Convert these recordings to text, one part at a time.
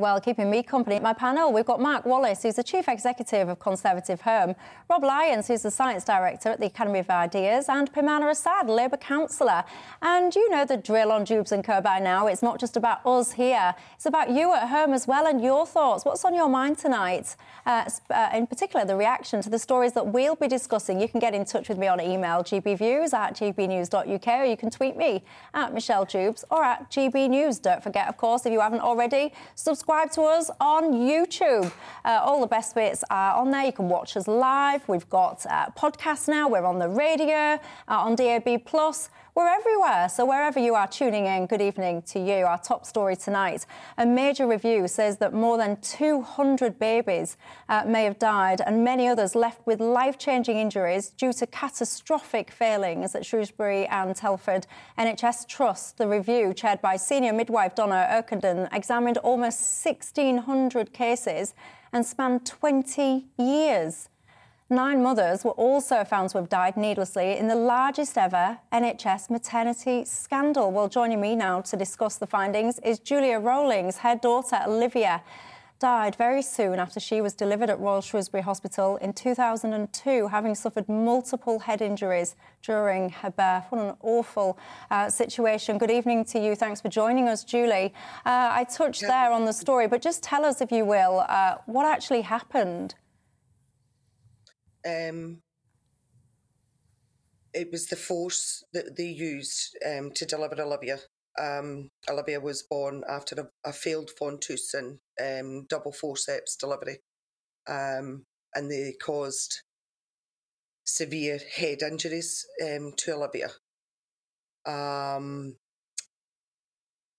Well, keeping me company at my panel, we've got Mark Wallace, who's the Chief Executive of Conservative Home, Rob Lyons, who's the Science Director at the Academy of Ideas, and Peymana Assad, Labour Councillor. And you know the drill on Dewbs and Co by now. It's not just about us here, it's about you at home as well and your thoughts. What's on your mind tonight? Uh, uh, in particular, the reaction to the stories that we'll be discussing. You can get in touch with me on email, gbviews at gbnews.uk, or you can tweet me at Michelle Dewbs or at gbnews. Don't forget, of course, if you haven't already, subscribe to us on YouTube. Uh, all the best bits are on there. You can watch us live. We've got uh, podcasts now. We're on the radio, uh, on DAB Plus. We're everywhere. So wherever you are tuning in, good evening to you. Our top story tonight. A major review says that more than 200 babies uh, may have died and many others left with life-changing injuries due to catastrophic failings at Shrewsbury and Telford NHS Trust. The review, chaired by senior midwife Donna Ockenden, examined almost 1,600 cases and spanned 20 years. Nine mothers were also found to have died needlessly in the largest ever NHS maternity scandal. Well, joining me now to discuss the findings is Julia Rowlings. Her daughter, Olivia, died very soon after she was delivered at Royal Shrewsbury Hospital in 2002, having suffered multiple head injuries during her birth. What an awful uh, situation. Good evening to you. Thanks for joining us, Julie. Uh, I touched there on the story, but just tell us, if you will, uh, what actually happened. Um, it was the force that they used um, to deliver Olivia. Um, Olivia was born after a, a failed ventouse um, double forceps delivery, um, and they caused severe head injuries um, to Olivia. Um,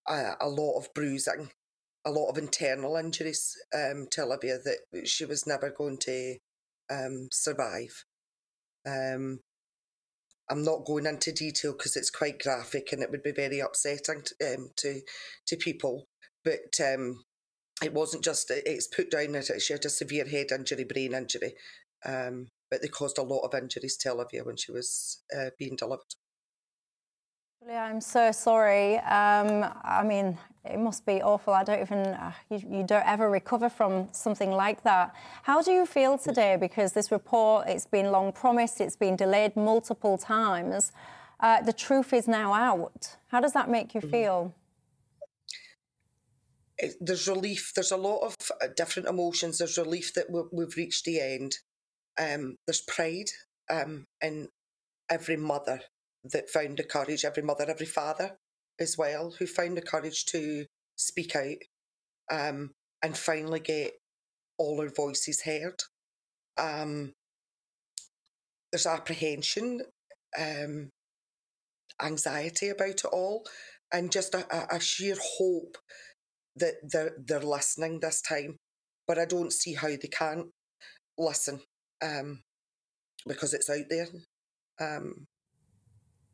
a, a, lot of bruising, a lot of internal injuries to Olivia that she was never going to um, survive. Um, I'm not going into detail because it's quite graphic and it would be very upsetting to um, to, to, people. But um, it wasn't just it's put down that she had a severe head injury, brain injury, um, but they caused a lot of injuries to Olivia when she was uh, being delivered. I'm so sorry. Um, I mean, it must be awful. I don't even, uh, you, you, don't ever recover from something like that. How do you feel today? Because this report, it's been long promised, it's been delayed multiple times. Uh, the truth is now out. How does that make you feel? there's relief. There's a lot of uh, different emotions. There's relief that we've reached the end. Um, there's pride um, in every mother that found the courage, every mother, every father as well, who found the courage to speak out um, and finally get all our voices heard. Um, there's apprehension, um, anxiety about it all, and just a, a, sheer hope that they're, they're listening this time. But I don't see how they can't listen um, because it's out there. Um,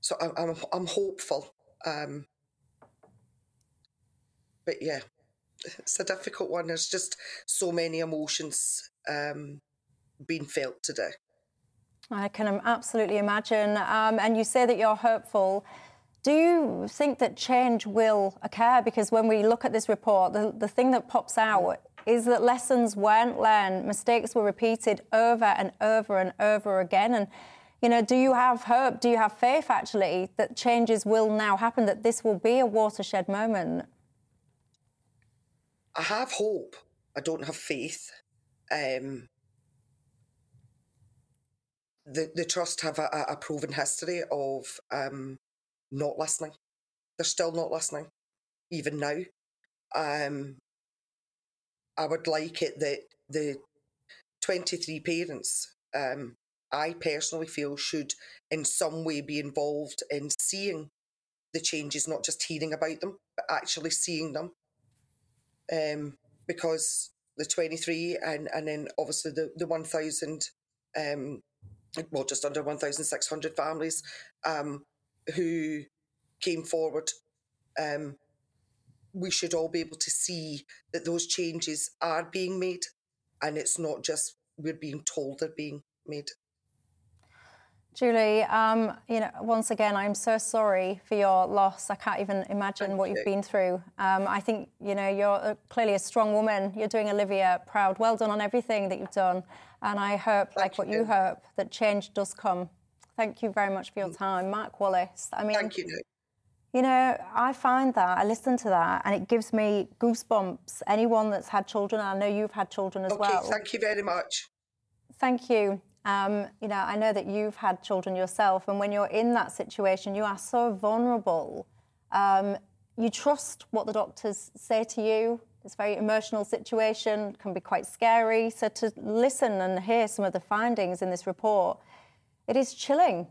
so I'm I'm, I'm hopeful. Um, but yeah, it's a difficult one. There's just so many emotions um, being felt today. I can absolutely imagine. Um, and you say that you're hopeful. Do you think that change will occur? Because when we look at this report, the, the thing that pops out is that lessons weren't learned, mistakes were repeated over and over and over again. And you know, do you have hope? Do you have faith actually that changes will now happen, that this will be a watershed moment? I have hope. I don't have faith. Um, the the trust have a, a proven history of um, not listening. They're still not listening, even now. Um, I would like it that the twenty three parents um, I personally feel should in some way be involved in seeing the changes, not just hearing about them, but actually seeing them. Um, because the 23 and, and then obviously the, the 1,000 um, well, just under 1,600 families um, who came forward. Um, we should all be able to see that those changes are being made and it's not just we're being told they're being made. Julie, um, you know, once again, I'm so sorry for your loss. I can't even imagine Thank what you. have been through. Um, I think, you know, you're clearly a strong woman. You're doing Olivia proud. Well done on everything that you've done. And I hope, Thank like you. what you hope, that change does come. Thank you very much for your mm. time. Mark Wallace. I mean, Thank you. You know, I find that, I listen to that, and it gives me goosebumps. Anyone that's had children, I know you've had children as okay, well. Thank you very much. Thank you. Um, you know, I know that you've had children yourself, and when you're in that situation, you are so vulnerable. Um, you trust what the doctors say to you. It's a very emotional situation, can be quite scary. So to listen and hear some of the findings in this report, it is chilling.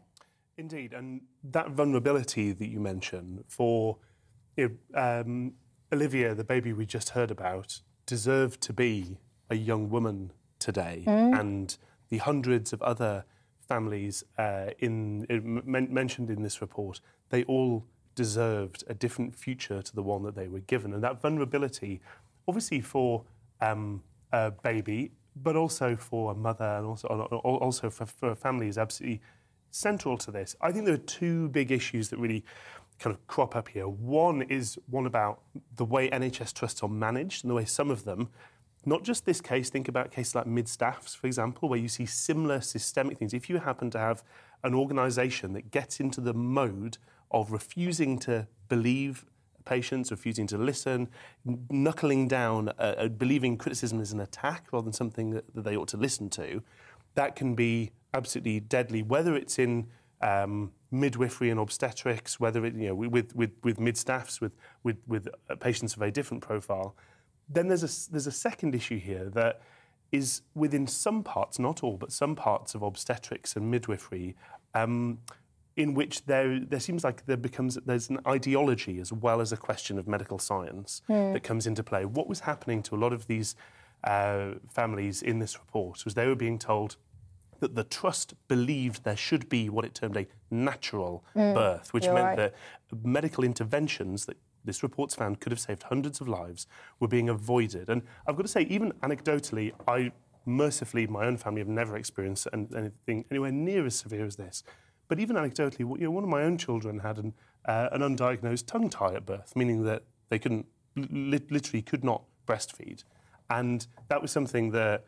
Indeed, and that vulnerability that you mention for you know, um, Olivia, the baby we just heard about, deserved to be a young woman today, mm. and the hundreds of other families uh, in, men- mentioned in this report, they all deserved a different future to the one that they were given, and that vulnerability, obviously for um, a baby, but also for a mother and also also for, for a family is absolutely central to this. I think there are two big issues that really kind of crop up here. One is one about the way NHS trusts are managed and the way some of them, not just this case, think about cases like mid staffs, for example, where you see similar systemic things. If you happen to have an organisation that gets into the mode of refusing to believe patients, refusing to listen, knuckling down, uh, uh, believing criticism is an attack rather than something that, that they ought to listen to, that can be absolutely deadly, whether it's in um, midwifery and obstetrics, whether it, you know, with, with, with mid-staffs, with, with, with uh, patients of a different profile. Then there's a, there's a second issue here that is within some parts, not all, but some parts of obstetrics and midwifery, um, in which there, there seems like there becomes there's an ideology as well as a question of medical science mm. that comes into play. What was happening to a lot of these uh, families in this report was they were being told that the trust believed there should be what it termed a natural mm, birth, which meant right. that medical interventions that this report's found could have saved hundreds of lives were being avoided. And I've got to say, even anecdotally, I mercifully, my own family have never experienced anything anywhere near as severe as this. But even anecdotally, you know, one of my own children had an, uh, an undiagnosed tongue tie at birth, meaning that they couldn't, li- literally could not breastfeed. And that was something that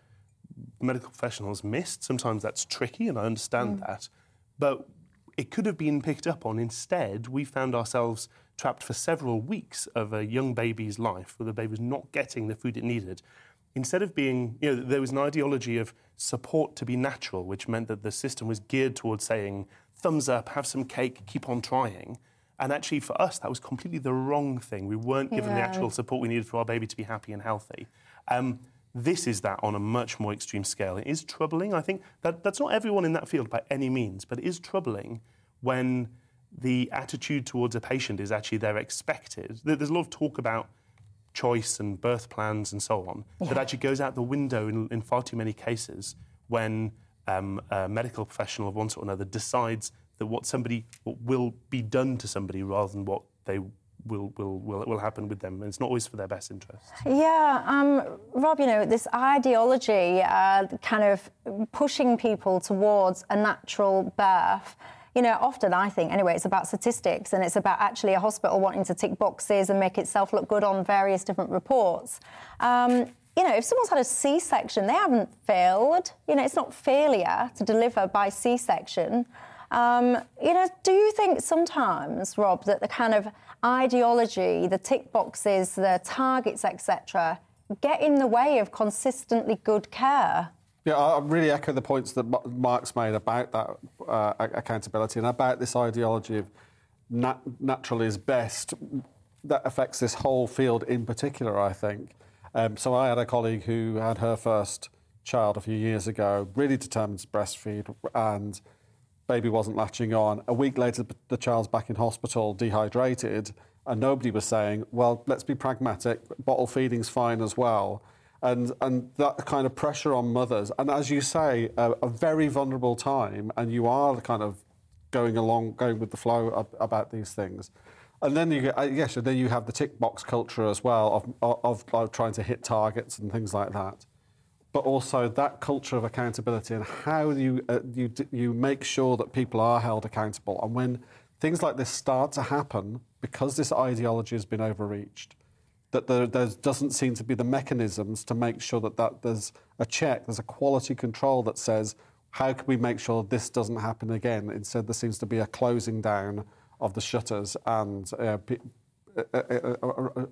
medical professionals missed. Sometimes that's tricky, and I understand mm. that. But it could have been picked up on. Instead, we found ourselves trapped for several weeks of a young baby's life where the baby was not getting the food it needed. Instead of being, you know, there was an ideology of support to be natural, which meant that the system was geared towards saying, thumbs up, have some cake, keep on trying. And actually, for us, that was completely the wrong thing. We weren't given yeah. the actual support we needed for our baby to be happy and healthy. Um, this is that on a much more extreme scale. It is troubling. I think that that's not everyone in that field by any means, but it is troubling when the attitude towards a patient is actually they're expected. There's a lot of talk about choice and birth plans and so on yeah. that actually goes out the window in, in far too many cases when um, a medical professional of one sort or another decides that what somebody what will be done to somebody rather than what they will, will, will, will happen with them. And it's not always for their best interest. Yeah, um, Rob, you know, this ideology uh, kind of pushing people towards a natural birth. You know, often I think, anyway, it's about statistics and it's about actually a hospital wanting to tick boxes and make itself look good on various different reports. Um, you know, if someone's had a C section, they haven't failed. You know, it's not failure to deliver by C section. Um, you know, do you think sometimes, Rob, that the kind of ideology, the tick boxes, the targets, etc., get in the way of consistently good care? Yeah, I really echo the points that Mark's made about that uh, accountability and about this ideology of nat- natural is best. That affects this whole field in particular, I think. Um, so I had a colleague who had her first child a few years ago, really determined to breastfeed, and baby wasn't latching on. A week later, the child's back in hospital, dehydrated, and nobody was saying, well, let's be pragmatic, bottle feeding's fine as well. And, and that kind of pressure on mothers, and as you say, a, a very vulnerable time, and you are kind of going along, going with the flow about these things. And then you get, uh, yes, and then you have the tick box culture as well of, of, of, trying to hit targets and things like that. But also that culture of accountability and how you, uh, you, you make sure that people are held accountable. And when things like this start to happen, because this ideology has been overreached, that there, there doesn't seem to be the mechanisms to make sure that, that there's a check, there's a quality control that says, how can we make sure this doesn't happen again? Instead, there seems to be a closing down of the shutters and uh,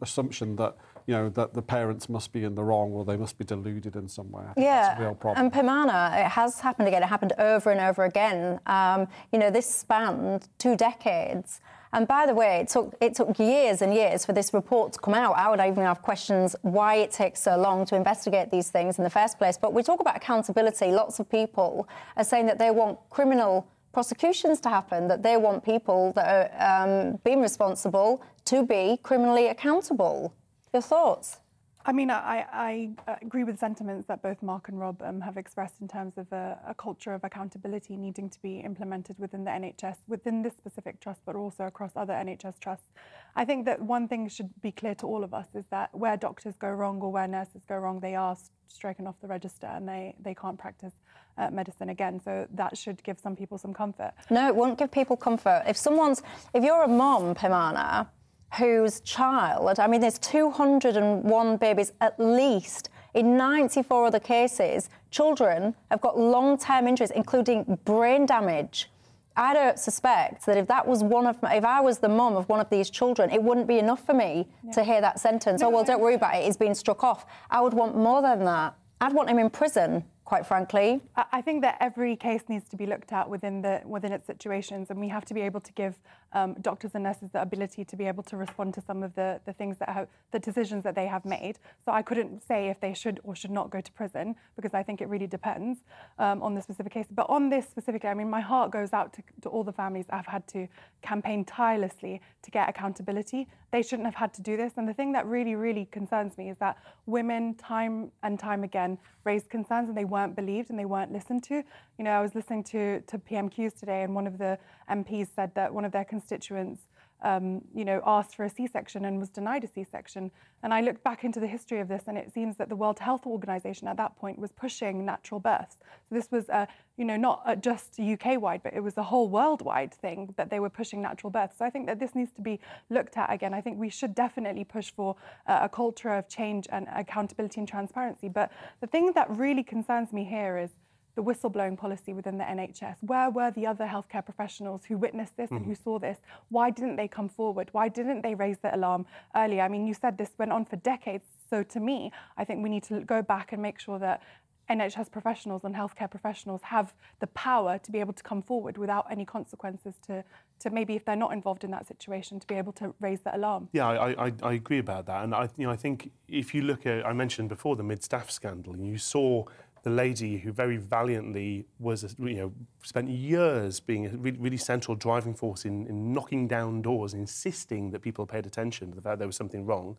assumption that you know that the parents must be in the wrong or they must be deluded in some way. yeah, and Peymana, it has happened again. It happened over and over again. Um, you know, this spanned two decades. And by the way, it took, it took years and years for this report to come out. I would even have questions why it takes so long to investigate these things in the first place. But we talk about accountability. Lots of people are saying that they want criminal prosecutions to happen, that they want people that are um, being responsible to be criminally accountable. Your thoughts? I mean, I, I, agree with sentiments that both Mark and Rob um, have expressed in terms of a, a, culture of accountability needing to be implemented within the NHS, within this specific trust, but also across other NHS trusts. I think that one thing should be clear to all of us is that where doctors go wrong or where nurses go wrong, they are stricken off the register and they, they can't practice uh, medicine again. So that should give some people some comfort. No, it won't give people comfort. If someone's, if you're a mom, Peymana, whose child, I mean, there's 201 babies at least. In 94 other cases, children have got long term injuries, including brain damage. I don't suspect that if that was one of my, if I was the mum of one of these children, it wouldn't be enough for me to hear that sentence. No, oh well, don't worry about it. He's been struck off. I would want more than that. I'd want him in prison quite frankly. I think that every case needs to be looked at within the within its situations, and we have to be able to give um, doctors and nurses the ability to be able to respond to some of the, the things that have the decisions that they have made. So I couldn't say if they should or should not go to prison because I think it really depends um, on the specific case. But on this specifically, I mean, my heart goes out to, to all the families I've had to campaign tirelessly to get accountability. They shouldn't have had to do this. And the thing that really, really concerns me is that women, time and time again, raise concerns and they weren't believed and they weren't listened to. You know, I was listening to, to PMQs today, and one of the MPs said that one of their constituents um, you know, asked for a C-section and was denied a C-section. And I looked back into the history of this, and it seems that the World Health Organization at that point was pushing natural births. So this was, uh, you know, not just UK-wide, but it was a whole worldwide thing that they were pushing natural births. So I think that this needs to be looked at again. I think we should definitely push for uh, a culture of change and accountability and transparency. But the thing that really concerns me here is the whistleblowing policy within the NHS? Where were the other healthcare professionals who witnessed this mm. and who mm-hmm. saw this? Why didn't they come forward? Why didn't they raise the alarm earlier? I mean, you said this went on for decades. So to me, I think we need to go back and make sure that NHS professionals and healthcare professionals have the power to be able to come forward without any consequences to, to maybe if they're not involved in that situation to be able to raise the alarm. Yeah, I, I, I agree about that, and I you know I think if you look at I mentioned before the mid staff scandal, and you saw the lady who very valiantly was, you know, spent years being a really, really central driving force in, in, knocking down doors, insisting that people paid attention to the fact there was something wrong.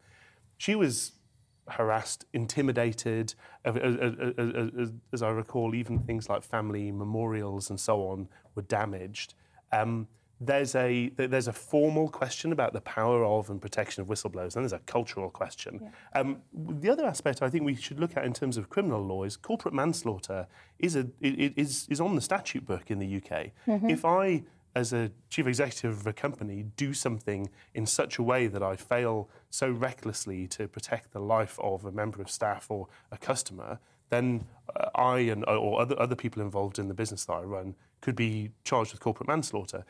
She was harassed, intimidated. As, I recall, even things like family memorials and so on were damaged. Um, there's a there's a formal question about the power of and protection of whistleblowers, and there's a cultural question. Yeah. Um, the other aspect I think we should look at in terms of criminal law is corporate manslaughter is a it, is is on the statute book in the UK. Mm-hmm. If I as a chief executive of a company do something in such a way that I fail so recklessly to protect the life of a member of staff or a customer, then uh, I and or other other people involved in the business that I run could be charged with corporate manslaughter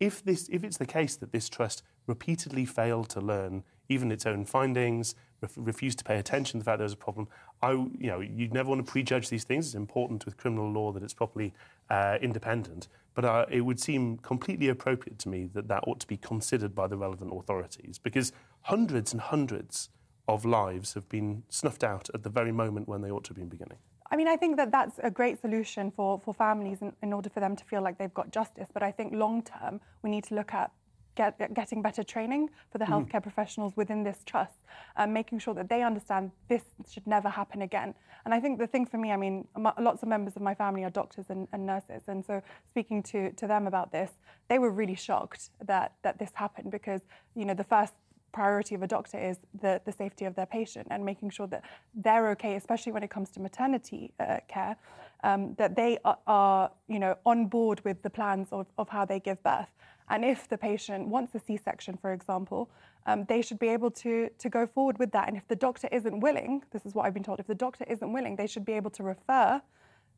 if, this, if it's the case that this trust repeatedly failed to learn even its own findings, ref- refused to pay attention to the fact there was a problem, I, you know, you'd never want to prejudge these things. It's important with criminal law that it's properly uh, independent. But uh, it would seem completely appropriate to me that that ought to be considered by the relevant authorities because hundreds and hundreds of lives have been snuffed out at the very moment when they ought to have been beginning. I mean, I think that that's a great solution for, for families in, in order for them to feel like they've got justice. But I think long term, we need to look at get, getting better training for the healthcare mm. professionals within this trust, um, making sure that they understand this should never happen again. And I think the thing for me, I mean, lots of members of my family are doctors and, and nurses, and so speaking to, to them about this, they were really shocked that that this happened because you know the first priority of a doctor is the, the safety of their patient and making sure that they're okay, especially when it comes to maternity uh, care, um, that they are, are, you know, on board with the plans of, of how they give birth. And if the patient wants a C-section, for example, um, they should be able to, to go forward with that. And if the doctor isn't willing, this is what I've been told, if the doctor isn't willing, they should be able to refer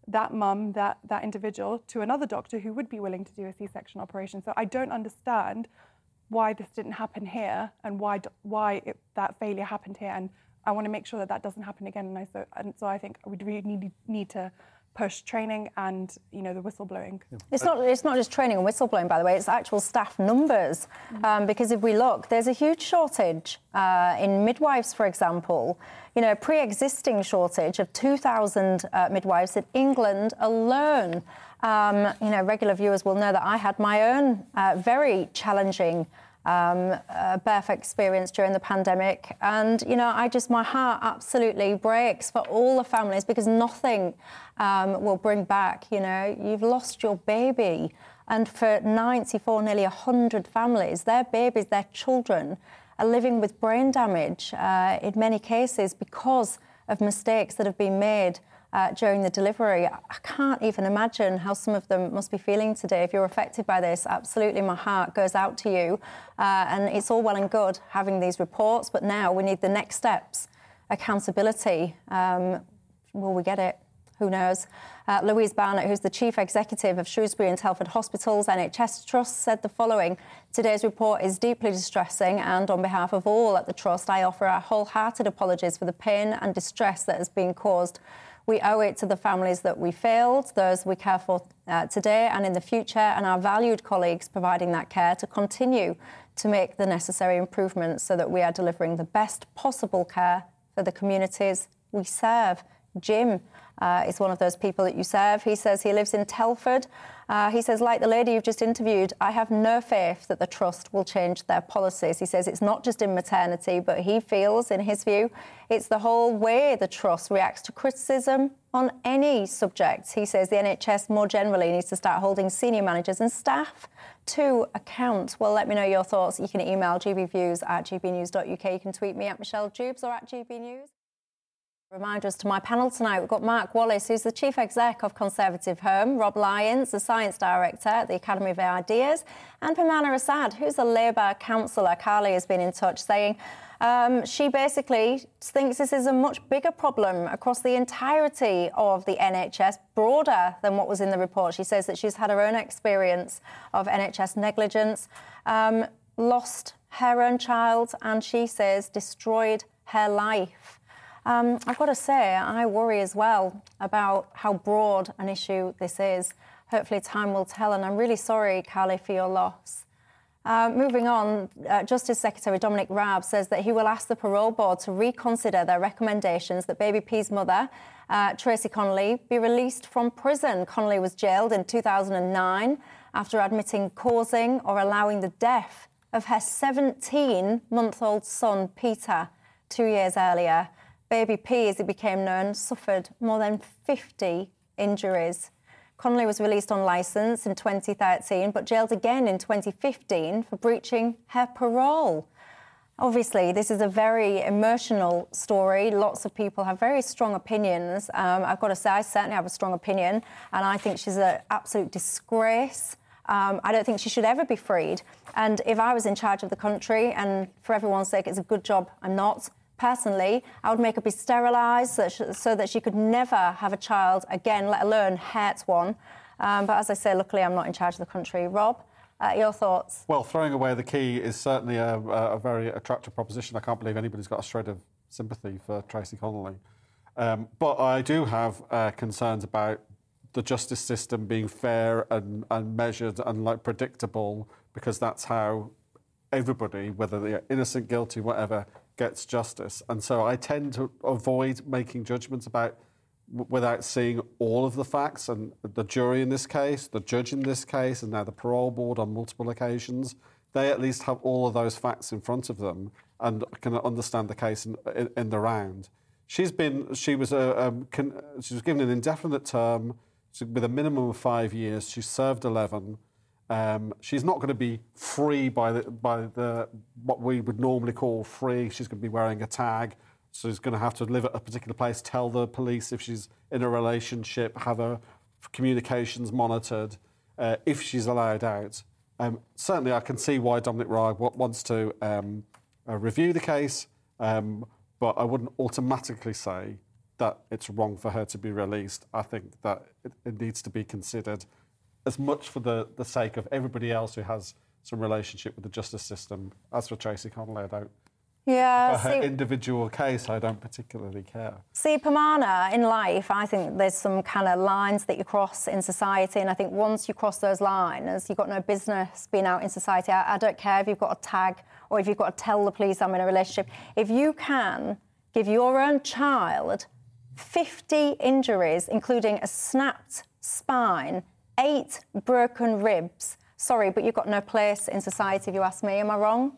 that mum, that, that individual, to another doctor who would be willing to do a C-section operation. So I don't understand why this didn't happen here and why why it, that failure happened here. And I want to make sure that that doesn't happen again. And I so and so I think we really need need to push training and you know the whistleblowing. It's not it's not just training and whistleblowing, by the way. It's actual staff numbers mm-hmm. um, because if we look, there's a huge shortage uh, in midwives, for example. You know, pre-existing shortage of 2,000 uh, midwives in England alone. Um, you know, regular viewers will know that I had my own uh, very challenging um, uh, birth experience during the pandemic. And, you know, I just, my heart absolutely breaks for all the families because nothing um, will bring back, you know, you've lost your baby. And for 94, nearly 100 families, their babies, their children are living with brain damage uh, in many cases because of mistakes that have been made uh, during the delivery. I can't even imagine how some of them must be feeling today. If you're affected by this, absolutely my heart goes out to you. Uh, and it's all well and good having these reports, but now we need the next steps accountability. Um, will we get it? Who knows? Uh, Louise Barnett, who's the chief executive of Shrewsbury and Telford Hospitals NHS Trust, said the following Today's report is deeply distressing, and on behalf of all at the Trust, I offer our wholehearted apologies for the pain and distress that has been caused we owe it to the families that we failed, those we care for uh, today and in the future, and our valued colleagues providing that care to continue to make the necessary improvements so that we are delivering the best possible care for the communities we serve. Jim uh, is one of those people that you serve. He says he lives in Telford. Uh, he says, like the lady you've just interviewed, I have no faith that the Trust will change their policies. He says it's not just in maternity, but he feels, in his view, it's the whole way the Trust reacts to criticism on any subject. He says the NHS more generally needs to start holding senior managers and staff to account. Well, let me know your thoughts. You can email gbviews at gbnews.uk. You can tweet me at Michelle Dewbs or at gbnews. Reminders to my panel tonight. We've got Mark Wallace, who's the Chief Exec of Conservative Home, Rob Lyons, the Science Director at the Academy of Ideas, and Peymana Assad, who's a Labour councillor. Carly has been in touch saying um, she basically thinks this is a much bigger problem across the entirety of the NHS, broader than what was in the report. She says that she's had her own experience of NHS negligence, um, lost her own child, and she says destroyed her life. Um, I've got to say, I worry as well about how broad an issue this is. Hopefully, time will tell, and I'm really sorry, Carly, for your loss. Uh, moving on, uh, Justice Secretary Dominic Raab says that he will ask the parole board to reconsider their recommendations that baby P's mother, uh, Tracey Connelly, be released from prison. Connelly was jailed in 2009 after admitting causing or allowing the death of her 17 month old son, Peter, two years earlier. Baby P, as he became known, suffered more than 50 injuries. Connelly was released on licence in 2013, but jailed again in 2015 for breaching her parole. Obviously, this is a very emotional story. Lots of people have very strong opinions. Um, I've got to say, I certainly have a strong opinion, and I think she's an absolute disgrace. Um, I don't think she should ever be freed. And if I was in charge of the country, and for everyone's sake, it's a good job I'm not, Personally, I would make her be sterilised so that she could never have a child again, let alone hurt one. Um, but as I say, luckily I'm not in charge of the country. Rob, uh, your thoughts? Well, throwing away the key is certainly a, a, very attractive proposition. I can't believe anybody's got a shred of sympathy for Tracey Connelly. Um, but I do have uh, concerns about the justice system being fair and, and measured and like predictable because that's how everybody, whether they're innocent, guilty, whatever, gets justice. And so I tend to avoid making judgments about without seeing all of the facts. And the jury in this case, the judge in this case, and now the parole board on multiple occasions, they at least have all of those facts in front of them and can understand the case in, in, in the round. She's been, she was, a, um, can, she was given an indefinite term with a minimum of five years. She served 11. Um, she's not going to be free by the, by the what we would normally call free. She's going to be wearing a tag. So she's going to have to live at a particular place, tell the police if she's in a relationship, have her communications monitored, uh, if she's allowed out. Um, certainly, I can see why Dominic Raab wants to um, uh, review the case, um, but I wouldn't automatically say that it's wrong for her to be released. I think that it, it needs to be considered as much for the, the sake of everybody else who has some relationship with the justice system as for Tracey Connelly. I don't. Yeah, for her individual case, I don't particularly care. See, Peymana, in life, I think there's some kind of lines that you cross in society, and I think once you cross those lines, you've got no business being out in society. I, I don't care if you've got a tag or if you've got to tell the police I'm in a relationship. If you can give your own child 50 injuries, including a snapped spine, eight broken ribs, sorry, but you've got no place in society if you ask me. Am I wrong?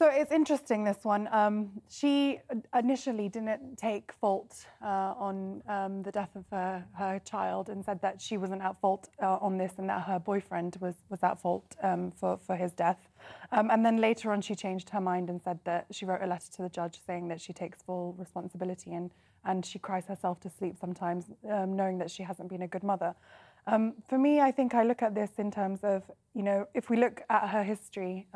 So it's interesting, this one. Um, she initially didn't take fault uh, on um, the death of her, her, child and said that she wasn't at fault uh, on this and that her boyfriend was, was at fault um, for, for his death. Um, and then later on, she changed her mind and said that she wrote a letter to the judge saying that she takes full responsibility and, and she cries herself to sleep sometimes, um, knowing that she hasn't been a good mother. Um, for me, I think I look at this in terms of, you know, if we look at her history,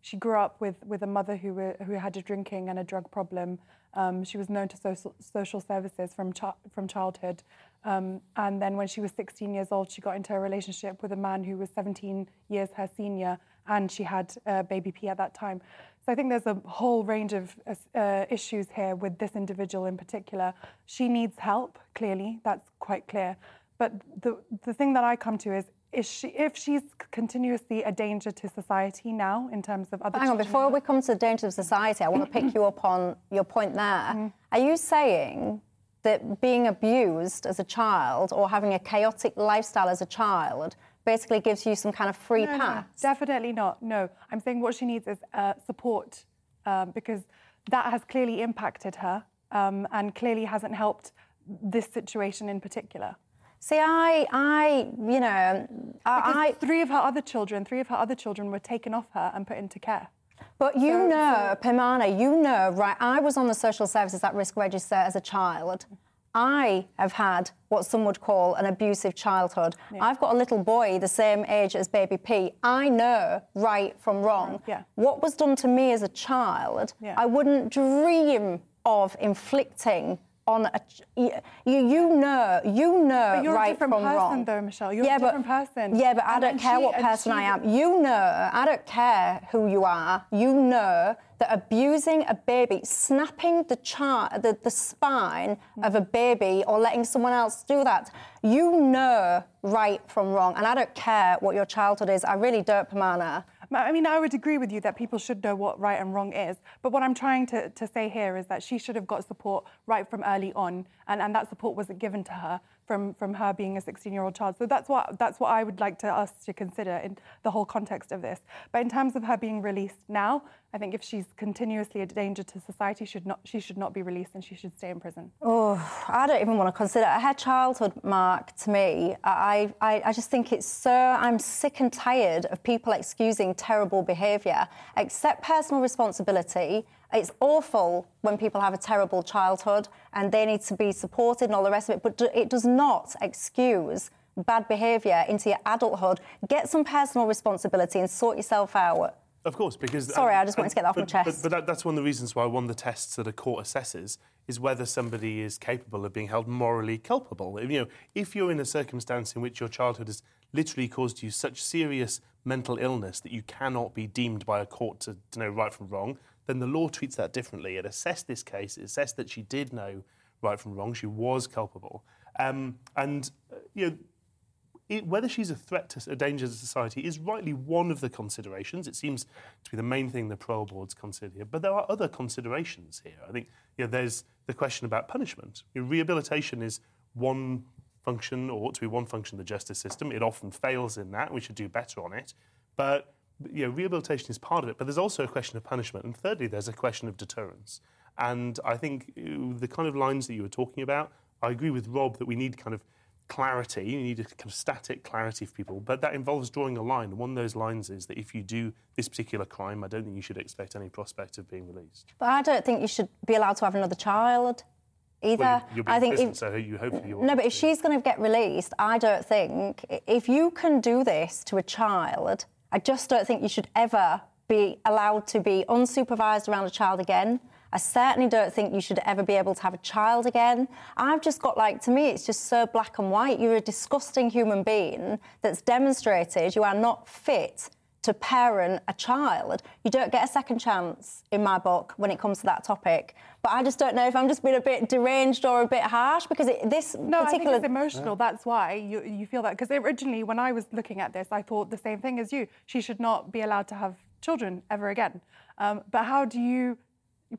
she grew up with, with a mother who, were, who had a drinking and a drug problem. Um, she was known to social, social services from, from childhood. Um, and then when she was 16 years old, she got into a relationship with a man who was 17 years her senior, and she had uh, baby P at that time. So I think there's a whole range of uh, issues here with this individual in particular. She needs help, clearly, that's quite clear. But the, the thing that I come to is is she, if she's continuously a danger to society now in terms of other. Hang on, before we come to the danger of society, I want to pick you up on your point there. Mm. Are you saying that being abused as a child or having a chaotic lifestyle as a child basically gives you some kind of free no, pass? No, definitely not. No, I'm saying what she needs is uh, support um, because that has clearly impacted her um, and clearly hasn't helped this situation in particular. See, I, I, you know, I, three of her other children, three of her other children were taken off her and put into care. But you so, know, so... Peymana, you know, right? I was on the social services at risk register as a child. I have had what some would call an abusive childhood. Yeah. I've got a little boy the same age as baby P. I know right from wrong. Yeah. What was done to me as a child, yeah. I wouldn't dream of inflicting on a you you know you know but you're right a different from person, wrong. though, Michelle. You're yeah, a different but, person. Yeah, but I don't care she, what person she, I am. You know, I don't care who you are. You know that abusing a baby, snapping the chart, the, the spine of a baby, or letting someone else do that, you know right from wrong. And I don't care what your childhood is. I really don't, Peymana. I mean, I would agree with you that people should know what right and wrong is. But what I'm trying to, to say here is that she should have got support right from early on, and, and that support wasn't given to her from, from her being a 16-year-old child. So that's what that's what I would like to us to consider in the whole context of this. But in terms of her being released now, I think if she's continuously a danger to society, should not she should not be released and she should stay in prison. Oh, I don't even want to consider her childhood, Mark. To me, I, I I just think it's so. I'm sick and tired of people excusing terrible behaviour. Accept personal responsibility it's awful when people have a terrible childhood and they need to be supported and all the rest of it, but it does not excuse bad behaviour into your adulthood. Get some personal responsibility and sort yourself out. Of course, because sorry, um, I just wanted to get that off but, my chest. But, but that, that's one of the reasons why one of the tests that a court assesses is whether somebody is capable of being held morally culpable. You know, if you're in a circumstance in which your childhood has literally caused you such serious mental illness that you cannot be deemed by a court to, to know right from wrong, then the law treats that differently. It assessed this case, it assessed that she did know right from wrong, she was culpable. Um, and, uh, you know, it, whether she's a threat to a danger to society is rightly one of the considerations. It seems to be the main thing the parole boards consider here. But there are other considerations here. I think you know, there's the question about punishment. You know, rehabilitation is one function, or ought to be one function of the justice system. It often fails in that. We should do better on it. But you know, rehabilitation is part of it, but there's also a question of punishment. And thirdly, there's a question of deterrence. And I think uh, the kind of lines that you were talking about, I agree with Rob that we need kind of clarity. You need a kind of static clarity for people, but that involves drawing a line. And one of those lines is that if you do this particular crime, I don't think you should expect any prospect of being released. But I don't think you should be allowed to have another child either. Well, you, I think prison, if, so you hopefully you no, but if she's going to get released, I don't think if you can do this to a child, I just don't think you should ever be allowed to be unsupervised around a child again. I certainly don't think you should ever be able to have a child again. I've just got like, to me, it's just so black and white. You're a disgusting human being that's demonstrated you are not fit to parent a child. You don't get a second chance in my book when it comes to that topic. But I just don't know if I'm just being a bit deranged or a bit harsh because it, this no, particular... I think it's emotional. Yeah. That's why you, you feel that. Because originally, when I was looking at this, I thought the same thing as you. She should not be allowed to have children ever again. Um, but how do you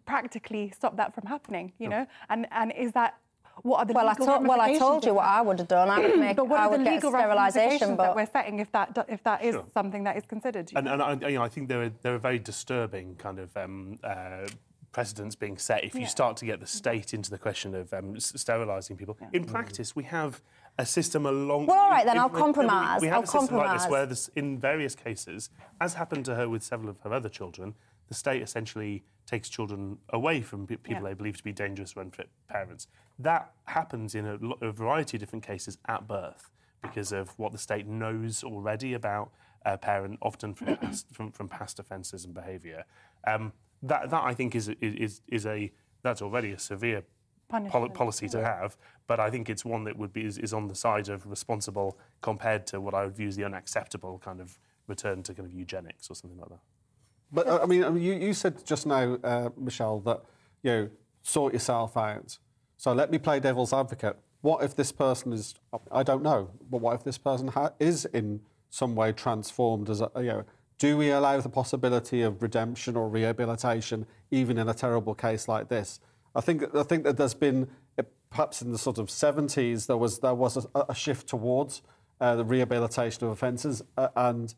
practically stop that from happening? You know, and and is that what are the well, legal I told, well, I told you what I would have done. I would make. but what I are would the legal sterilisation. But that we're setting if that if that is sure. something that is considered. And, and I, you know, I think there are there are very disturbing kind of. Um, uh, precedents being set if you start to get the state into the question of um, sterilising people. Yeah. In practice, we have a system along. Well, all right, then in, I'll compromise. We, we have I'll a system compromise. like this where, this, in various cases, as happened to her with several of her other children, the state essentially takes children away from people yeah. they believe to be dangerous or unfit parents. That happens in a, a, variety of different cases at birth because of what the state knows already about a parent, often from past, from, from past offences and behaviour. Um, that, that I think is, is, is a that's already a severe pol- policy to have, but I think it's one that would be is, is on the side of responsible compared to what I would view as the unacceptable kind of return to kind of eugenics or something like that. But uh, I mean, you, you said just now, uh, Michelle, that you know, sort yourself out. So let me play devil's advocate. What if this person is? I don't know, but what if this person ha- is in some way transformed as a you know? Do we allow the possibility of redemption or rehabilitation even in a terrible case like this? I think I think that there's been perhaps in the sort of 70s there was there was a, a shift towards uh, the rehabilitation of offences uh, and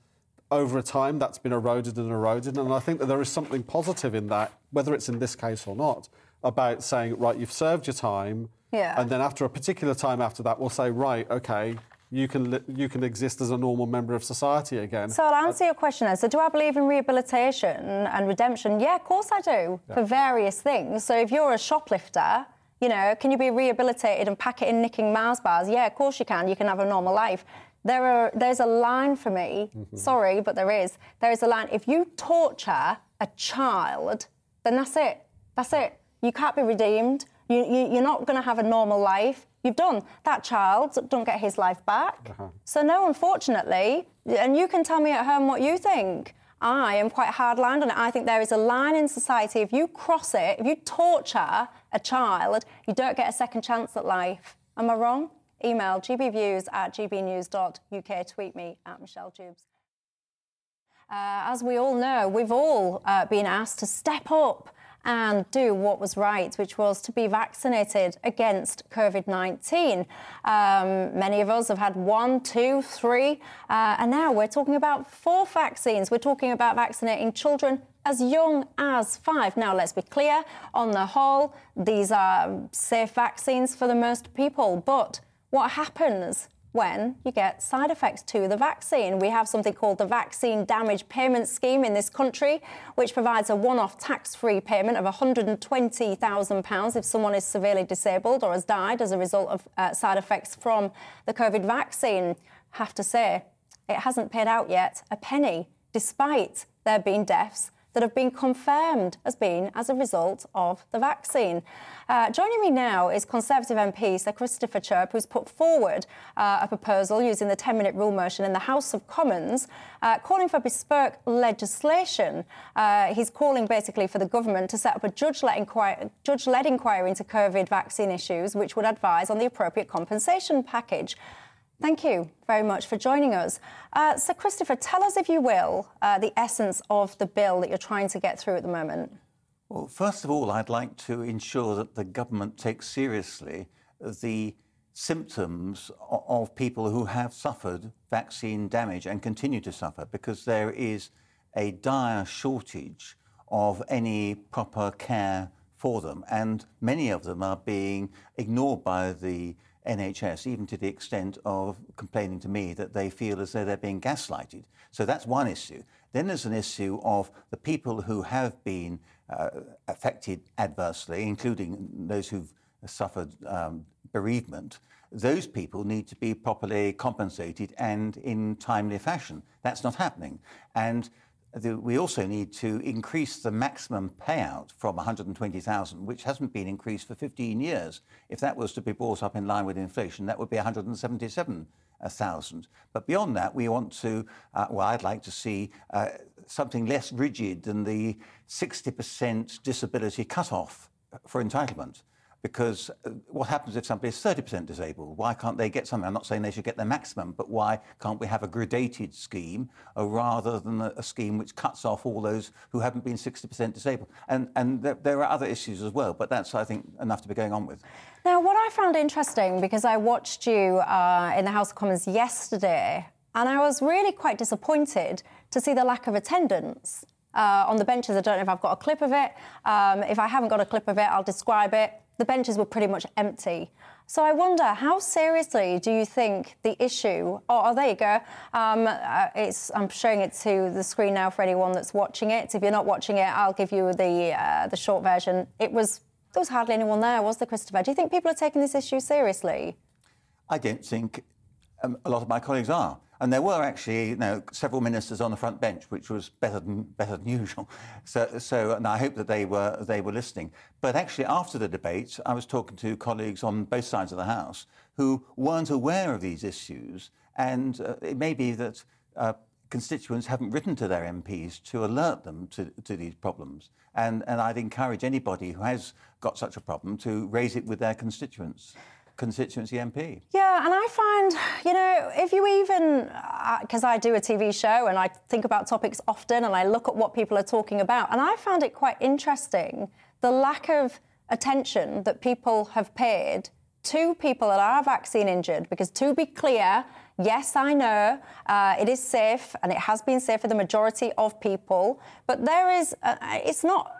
over a time that's been eroded and eroded. And I think that there is something positive in that, whether it's in this case or not, about saying, right, you've served your time. Yeah. And then after a particular time after that, we'll say, right, okay, you can you can exist as a normal member of society again. So I'll uh, answer your question then. So do I believe in rehabilitation and redemption? Yeah, of course I do yeah. for various things. So if you're a shoplifter, you know, can you be rehabilitated and pack it in nicking Mars bars? Yeah, of course you can. You can have a normal life. There are, there's a line for me, mm-hmm. sorry, but there is. There is a line. If you torture a child, then that's it. That's it. You can't be redeemed. You, you, you're not going to have a normal life. You've done. That child don't get his life back. Uh-huh. So, no, unfortunately, and you can tell me at home what you think. I am quite hard lined on it. I think there is a line in society. If you cross it, if you torture a child, you don't get a second chance at life. Am I wrong? Email gbviews at gbnews.uk. Tweet me at Michelle Dewbs. Uh, as we all know, we've all uh, been asked to step up and do what was right, which was to be vaccinated against COVID 19. Um, many of us have had one, two, three, uh, and now we're talking about four vaccines. We're talking about vaccinating children as young as five. Now, let's be clear on the whole, these are safe vaccines for the most people, but what happens when you get side effects to the vaccine. We have something called the Vaccine Damage Payment Scheme in this country, which provides a one off tax free payment of £120,000 if someone is severely disabled or has died as a result of uh, side effects from the COVID vaccine. Have to say, it hasn't paid out yet a penny, despite there being deaths that have been confirmed as being as a result of the vaccine. Uh, joining me now is Conservative MP Sir Christopher Chope, who's put forward uh, a proposal using the 10 minute rule motion in the House of Commons, uh, calling for bespoke legislation. Uh, he's calling basically for the government to set up a judge led inquiry, judge inquiry into COVID vaccine issues, which would advise on the appropriate compensation package. Thank you very much for joining us. Uh, so, Christopher, tell us, if you will, uh, the essence of the bill that you're trying to get through at the moment. Well, first of all, I'd like to ensure that the government takes seriously the symptoms of people who have suffered vaccine damage and continue to suffer, because there is a dire shortage of any proper care for them, and many of them are being ignored by the NHS, even to the extent of complaining to me that they feel as though they're being gaslighted. So that's one issue. Then there's an issue of the people who have been uh, affected adversely, including those who've suffered um, bereavement. Those people need to be properly compensated and in timely fashion. That's not happening. And we also need to increase the maximum payout from 120,000, which hasn't been increased for 15 years. If that was to be brought up in line with inflation, that would be 177,000. But beyond that, we want to, uh, well, I'd like to see uh, something less rigid than the 60% disability cutoff for entitlement because uh, what happens if somebody is 30% disabled? Why can't they get something? I'm not saying they should get the maximum, but why can't we have a gradated scheme uh, rather than a, scheme which cuts off all those who haven't been 60% disabled? And, and there, there, are other issues as well, but that's, I think, enough to be going on with. Now, what I found interesting, because I watched you uh, in the House of Commons yesterday, and I was really quite disappointed to see the lack of attendance. Uh, on the benches, I don't know if I've got a clip of it. Um, if I haven't got a clip of it, I'll describe it the benches were pretty much empty. So I wonder, how seriously do you think the issue? Oh, oh there you go. Um, uh, I'm showing it to the screen now for anyone that's watching it. If you're not watching it, I'll give you the uh, the short version. It was there was hardly anyone there, was there, Christopher? Do you think people are taking this issue seriously? I don't think um, a lot of my colleagues are. And there were actually you know, several ministers on the front bench, which was better than, better than usual. So, so and I hope that they were, they were listening. But actually, after the debate, I was talking to colleagues on both sides of the House who weren't aware of these issues. And uh, it may be that uh, constituents haven't written to their MPs to alert them to, to these problems. And, and I'd encourage anybody who has got such a problem to raise it with their constituents constituency MP. Yeah, and I find, you know, if you even, because uh, I do a TV show and I think about topics often and I look at what people are talking about, and I found it quite interesting the lack of attention that people have paid to people that are vaccine injured. Because to be clear, yes, I know uh, it is safe and it has been safe for the majority of people, but there is, a, it's not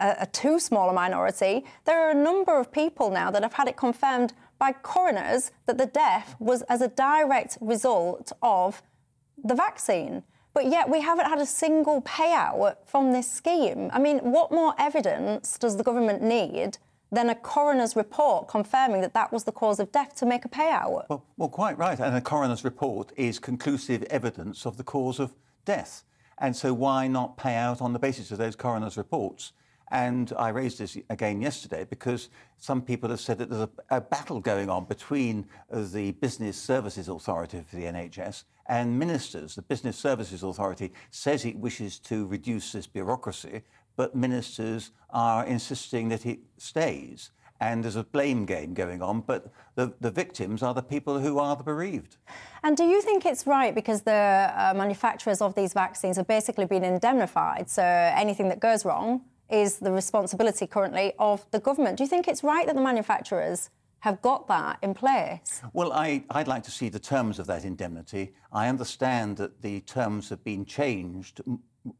a, a too small a minority. There are a number of people now that have had it confirmed by coroners that the death was as a direct result of the vaccine. But yet we haven't had a single payout from this scheme. I mean, what more evidence does the government need than a coroner's report confirming that that was the cause of death to make a payout? Well, well quite right. And a coroner's report is conclusive evidence of the cause of death. And so why not pay out on the basis of those coroner's reports? And I raised this again yesterday because some people have said that there's a, a, battle going on between the Business Services Authority for the NHS and ministers. The Business Services Authority says it wishes to reduce this bureaucracy, but ministers are insisting that it stays. And there's a blame game going on, but the, the victims are the people who are the bereaved. And do you think it's right because the uh, manufacturers of these vaccines have basically been indemnified? So anything that goes wrong, is the responsibility currently of the government. Do you think it's right that the manufacturers have got that in place? Well, I, would like to see the terms of that indemnity. I understand that the terms have been changed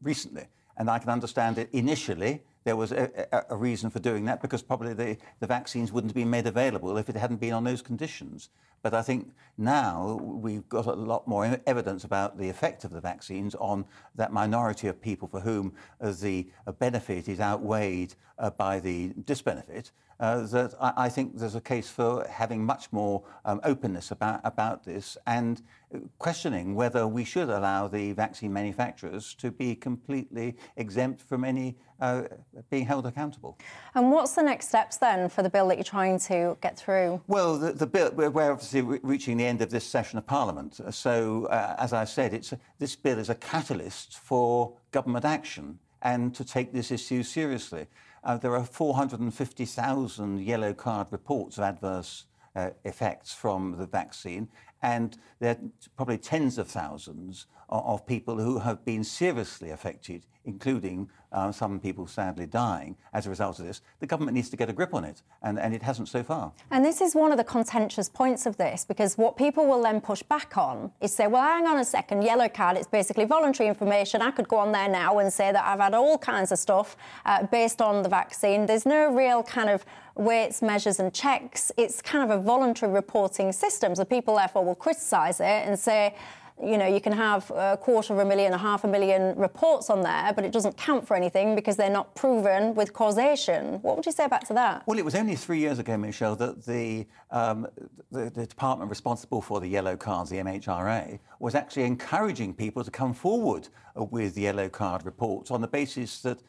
recently, and I can understand that initially there was a, a, reason for doing that because probably the, the vaccines wouldn't have been made available if it hadn't been on those conditions. But I think now we've got a lot more evidence about the effect of the vaccines on that minority of people for whom the benefit is outweighed uh, by the disbenefit. Uh, that I, I, think there's a case for having much more um, openness about, about this and questioning whether we should allow the vaccine manufacturers to be completely exempt from any uh, being held accountable. And what's the next steps then for the bill that you're trying to get through? Well, the, the bill, we're obviously re- reaching the end of this session of Parliament. So, uh, as I said, it's a, this bill is a catalyst for government action and to take this issue seriously. Uh, there are 450,000 yellow card reports of adverse uh, effects from the vaccine, and there are probably tens of thousands of, people who have been seriously affected, including uh, some people sadly dying as a result of this. The government needs to get a grip on it, and, and it hasn't so far. And this is one of the contentious points of this, because what people will then push back on is say, well, hang on a second, yellow card, it's basically voluntary information. I could go on there now and say that I've had all kinds of stuff uh, based on the vaccine. There's no real kind of weights, measures, and checks. It's kind of a voluntary reporting system. So people, therefore, will criticise it and say, you know, you can have a quarter of a million, a half a million reports on there, but it doesn't count for anything because they're not proven with causation. What would you say back to that? Well, it was only three years ago, Michelle, that the, um, the, the, department responsible for the yellow cards, the MHRA, was actually encouraging people to come forward with yellow card reports on the basis that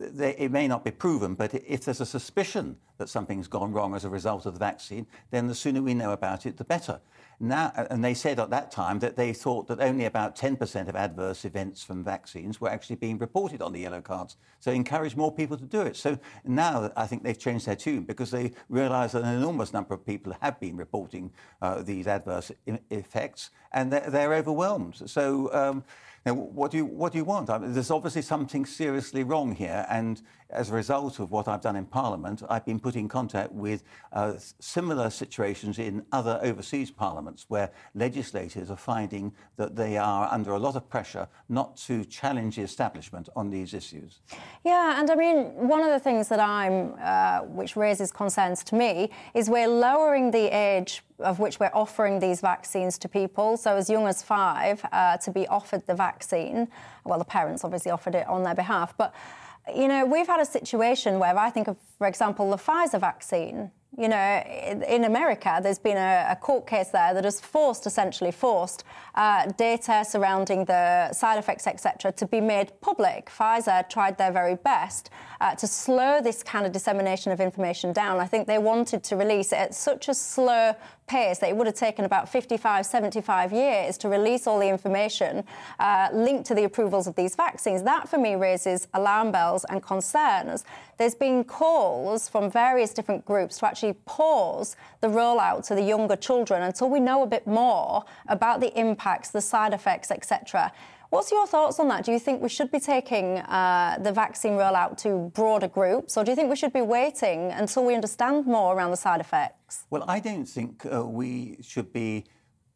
it may not be proven, but if there's a suspicion that something's gone wrong as a result of the vaccine, then the sooner we know about it, the better. Now, and they said at that time that they thought that only about 10% of adverse events from vaccines were actually being reported on the yellow cards. So encourage more people to do it. So now I think they've changed their tune because they realise that an enormous number of people have been reporting uh, these adverse effects and they're, they're overwhelmed. So um, now, what do you, what do you want? I mean, there's obviously something seriously wrong here, and as a result of what I've done in Parliament, I've been put in contact with uh, similar situations in other overseas parliaments where legislators are finding that they are under a lot of pressure not to challenge the establishment on these issues. Yeah, and I mean, one of the things that I'm, uh, which raises concerns to me, is we're lowering the age of which we're offering these vaccines to people. So, as young as five, uh, to be offered the vaccine. Well, the parents obviously offered it on their behalf. But, you know, we've had a situation where I think of, for example, the Pfizer vaccine. You know, in America, there's been a, a court case there that has forced, essentially forced, uh, data surrounding the side effects, etc., to be made public. Pfizer tried their very best uh, to slow this kind of dissemination of information down. I think they wanted to release it at such a slow pace that it would have taken about 55, 75 years to release all the information uh, linked to the approvals of these vaccines. That, for me, raises alarm bells and concerns. There's been calls from various different groups to actually pause the rollout to the younger children until we know a bit more about the impacts, the side effects, etc. What's your thoughts on that? Do you think we should be taking uh, the vaccine rollout to broader groups, or do you think we should be waiting until we understand more around the side effects? Well, I don't think uh, we should be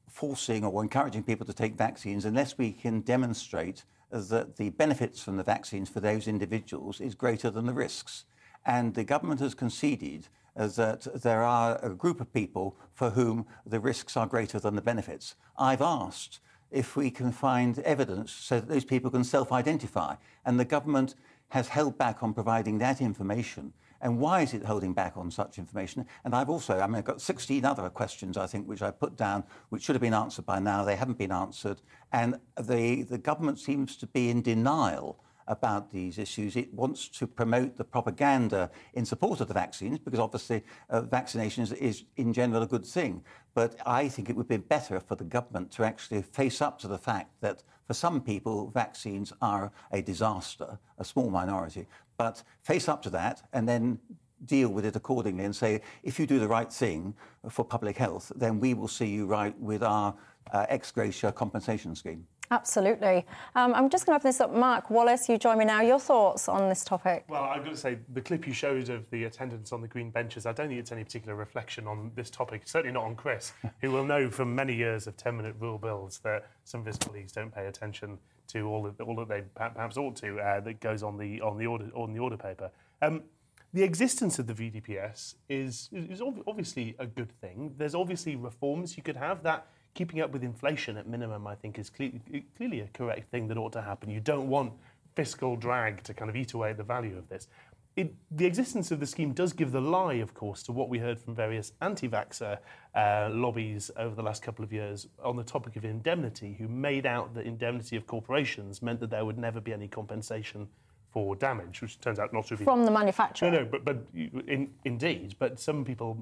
forcing or encouraging people to take vaccines unless we can demonstrate that the benefits from the vaccines for those individuals is greater than the risks. And the government has conceded that there are a group of people for whom the risks are greater than the benefits. I've asked if we can find evidence so that those people can self identify. And the government has held back on providing that information. And why is it holding back on such information? And I've also, I mean, I've got 16 other questions, I think, which I put down, which should have been answered by now. They haven't been answered. And the, the government seems to be in denial about these issues. It wants to promote the propaganda in support of the vaccines because obviously uh, vaccination is, is, in general a good thing. But I think it would be better for the government to actually face up to the fact that for some people vaccines are a disaster, a small minority, but face up to that and then deal with it accordingly and say, if you do the right thing for public health, then we will see you right with our uh, ex gratia compensation scheme. Absolutely. Um, I'm just going to open this up. Mark Wallace, you join me now. Your thoughts on this topic? Well, I've got to say, the clip you showed of the attendance on the green benches, I don't think it's any particular reflection on this topic, certainly not on Chris, who will know from many years of 10 minute rule bills that some of his colleagues don't pay attention to all that, all that they perhaps ought to uh, that goes on the, on the, order, on the order paper. Um, the existence of the VDPS is, is obviously a good thing. There's obviously reforms you could have that keeping up with inflation at minimum, I think, is cle- clearly a correct thing that ought to happen. You don't want fiscal drag to kind of eat away at the value of this. It, the existence of the scheme does give the lie, of course, to what we heard from various anti vaxxer uh, lobbies over the last couple of years on the topic of indemnity, who made out that indemnity of corporations meant that there would never be any compensation for damage, which turns out not to be from the manufacturer. No, no, but but in, indeed, but some people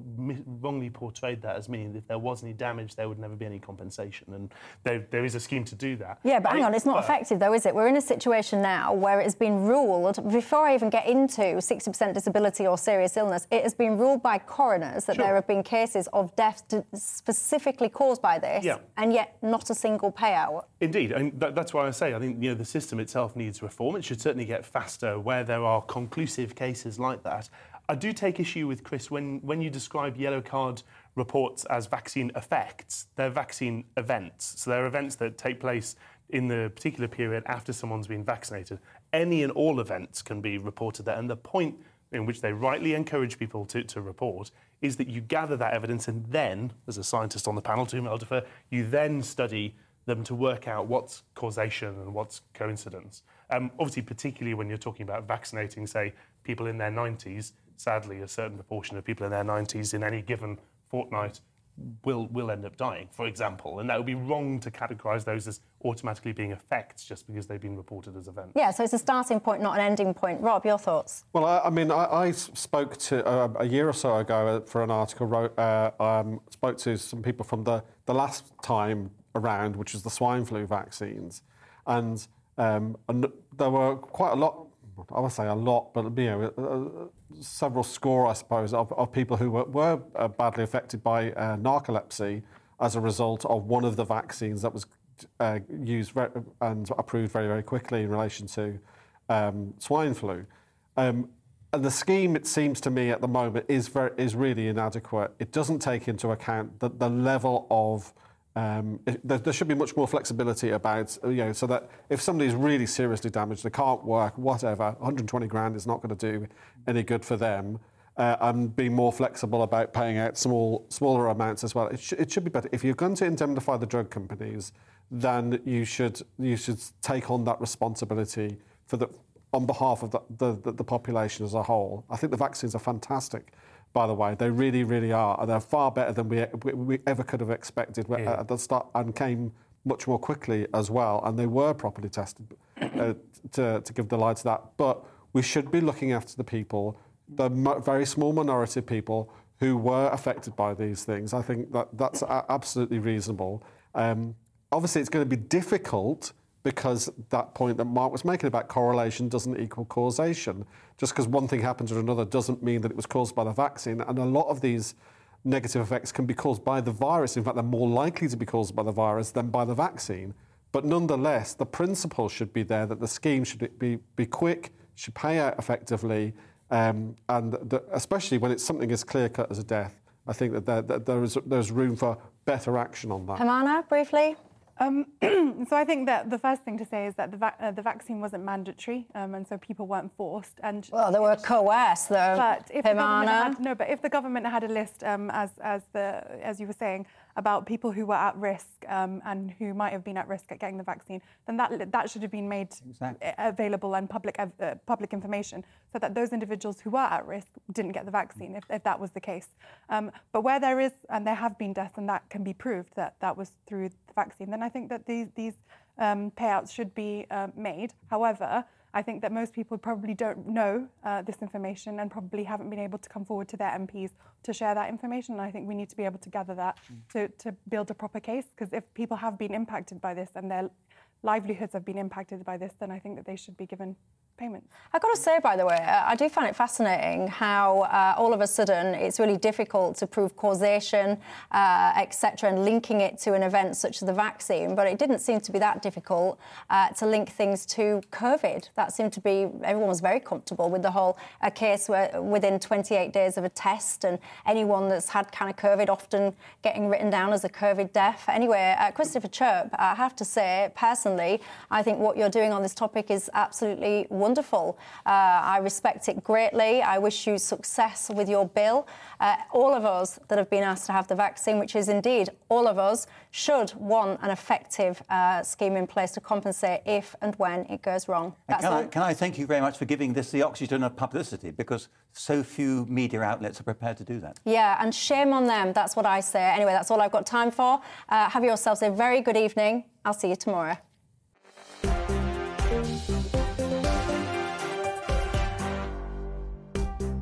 wrongly portrayed that as meaning that if there was any damage, there would never be any compensation, and there, there is a scheme to do that. Yeah, but hang on, it's not effective though, is it? We're in a situation now where it has been ruled before I even get into 60% disability or serious illness, it has been ruled by coroners that sure. there have been cases of death specifically caused by this, yeah. and yet not a single payout. Indeed, and that, that's why I say I think you know the system itself needs reform. It should certainly get faster where there are conclusive cases like that. I do take issue with Chris when, when you describe yellow card reports as vaccine effects, they're vaccine events. So they're events that take place in the particular period after someone's been vaccinated. Any and all events can be reported there. And the point in which they rightly encourage people to, to report is that you gather that evidence and then, as a scientist on the panel to whom I'll defer, you then study them to work out what's causation and what's coincidence. Um, obviously, particularly when you're talking about vaccinating, say, people in their 90s, sadly, a certain proportion of people in their 90s in any given fortnight will will end up dying, for example, and that would be wrong to categorise those as automatically being effects just because they've been reported as events. Yeah, so it's a starting point, not an ending point. Rob, your thoughts? Well, I, I mean, I, I, spoke to uh, a year or so ago uh, for an article. Wrote, uh, um, spoke to some people from the the last time around, which was the swine flu vaccines, and, um, and there were quite a lot. I would say a lot, but you know, uh, uh several score, I suppose, of, of people who were, were uh, badly affected by uh, narcolepsy as a result of one of the vaccines that was uh, used re- and approved very, very quickly in relation to um, swine flu. Um, and the scheme, it seems to me at the moment, is, very, is really inadequate. It doesn't take into account the, the level of um, there, there, should be much more flexibility about, you know, so that if somebody's really seriously damaged, they can't work, whatever, 120 grand is not going to do any good for them. Uh, and be more flexible about paying out small, smaller amounts as well. It, sh- it should be better. If you're going to indemnify the drug companies, then you should you should take on that responsibility for the on behalf of the, the, the population as a whole. I think the vaccines are fantastic by the way. They really, really are. And they're far better than we, we, we ever could have expected yeah. at the start and came much more quickly as well. And they were properly tested uh, to, to give the lie to that. But we should be looking after the people, the very small minority of people who were affected by these things. I think that that's absolutely reasonable. Um, obviously, it's going to be difficult because that point that Mark was making about correlation doesn't equal causation. Just because one thing happens or another doesn't mean that it was caused by the vaccine. And a lot of these negative effects can be caused by the virus. In fact, they're more likely to be caused by the virus than by the vaccine. But nonetheless, the principle should be there that the scheme should be, be quick, should pay out effectively, um, and the, especially when it's something as clear cut as a death. I think that there, that there is, there's room for better action on that. Peymana, briefly. Um, so I think that the first thing to say is that the, va- uh, the vaccine wasn't mandatory, um, and so people weren't forced. And well, they were coerced, though. But if the government had, no, but if the government had a list, um, as as the as you were saying, about people who were at risk um, and who might have been at risk at getting the vaccine, then that that should have been made exactly. available and public uh, public information, so that those individuals who were at risk didn't get the vaccine, if, if that was the case. Um, but where there is and there have been deaths, and that can be proved that that was through the vaccine, then I think that these these um, payouts should be uh, made. However, I think that most people probably don't know uh, this information and probably haven't been able to come forward to their MPs to share that information. And I think we need to be able to gather that mm. to, to build a proper case. Because if people have been impacted by this and their livelihoods have been impacted by this, then I think that they should be given payment. I've got to say, by the way, I do find it fascinating how uh, all of a sudden it's really difficult to prove causation, uh, etc., and linking it to an event such as the vaccine. But it didn't seem to be that difficult uh, to link things to COVID. That seemed to be everyone was very comfortable with the whole uh, case where within 28 days of a test, and anyone that's had kind of COVID often getting written down as a COVID death. Anyway, uh, Christopher Chope, I have to say personally, I think what you're doing on this topic is absolutely wonderful. Uh, I respect it greatly. I wish you success with your bill. Uh, all of us that have been asked to have the vaccine, which is indeed all of us, should want an effective uh, scheme in place to compensate if and when it goes wrong. Can I, can, I, thank you very much for giving this the oxygen of publicity because so few media outlets are prepared to do that. Yeah, and shame on them. That's what I say. Anyway, that's all I've got time for. Uh, have yourselves a very good evening. I'll see you tomorrow.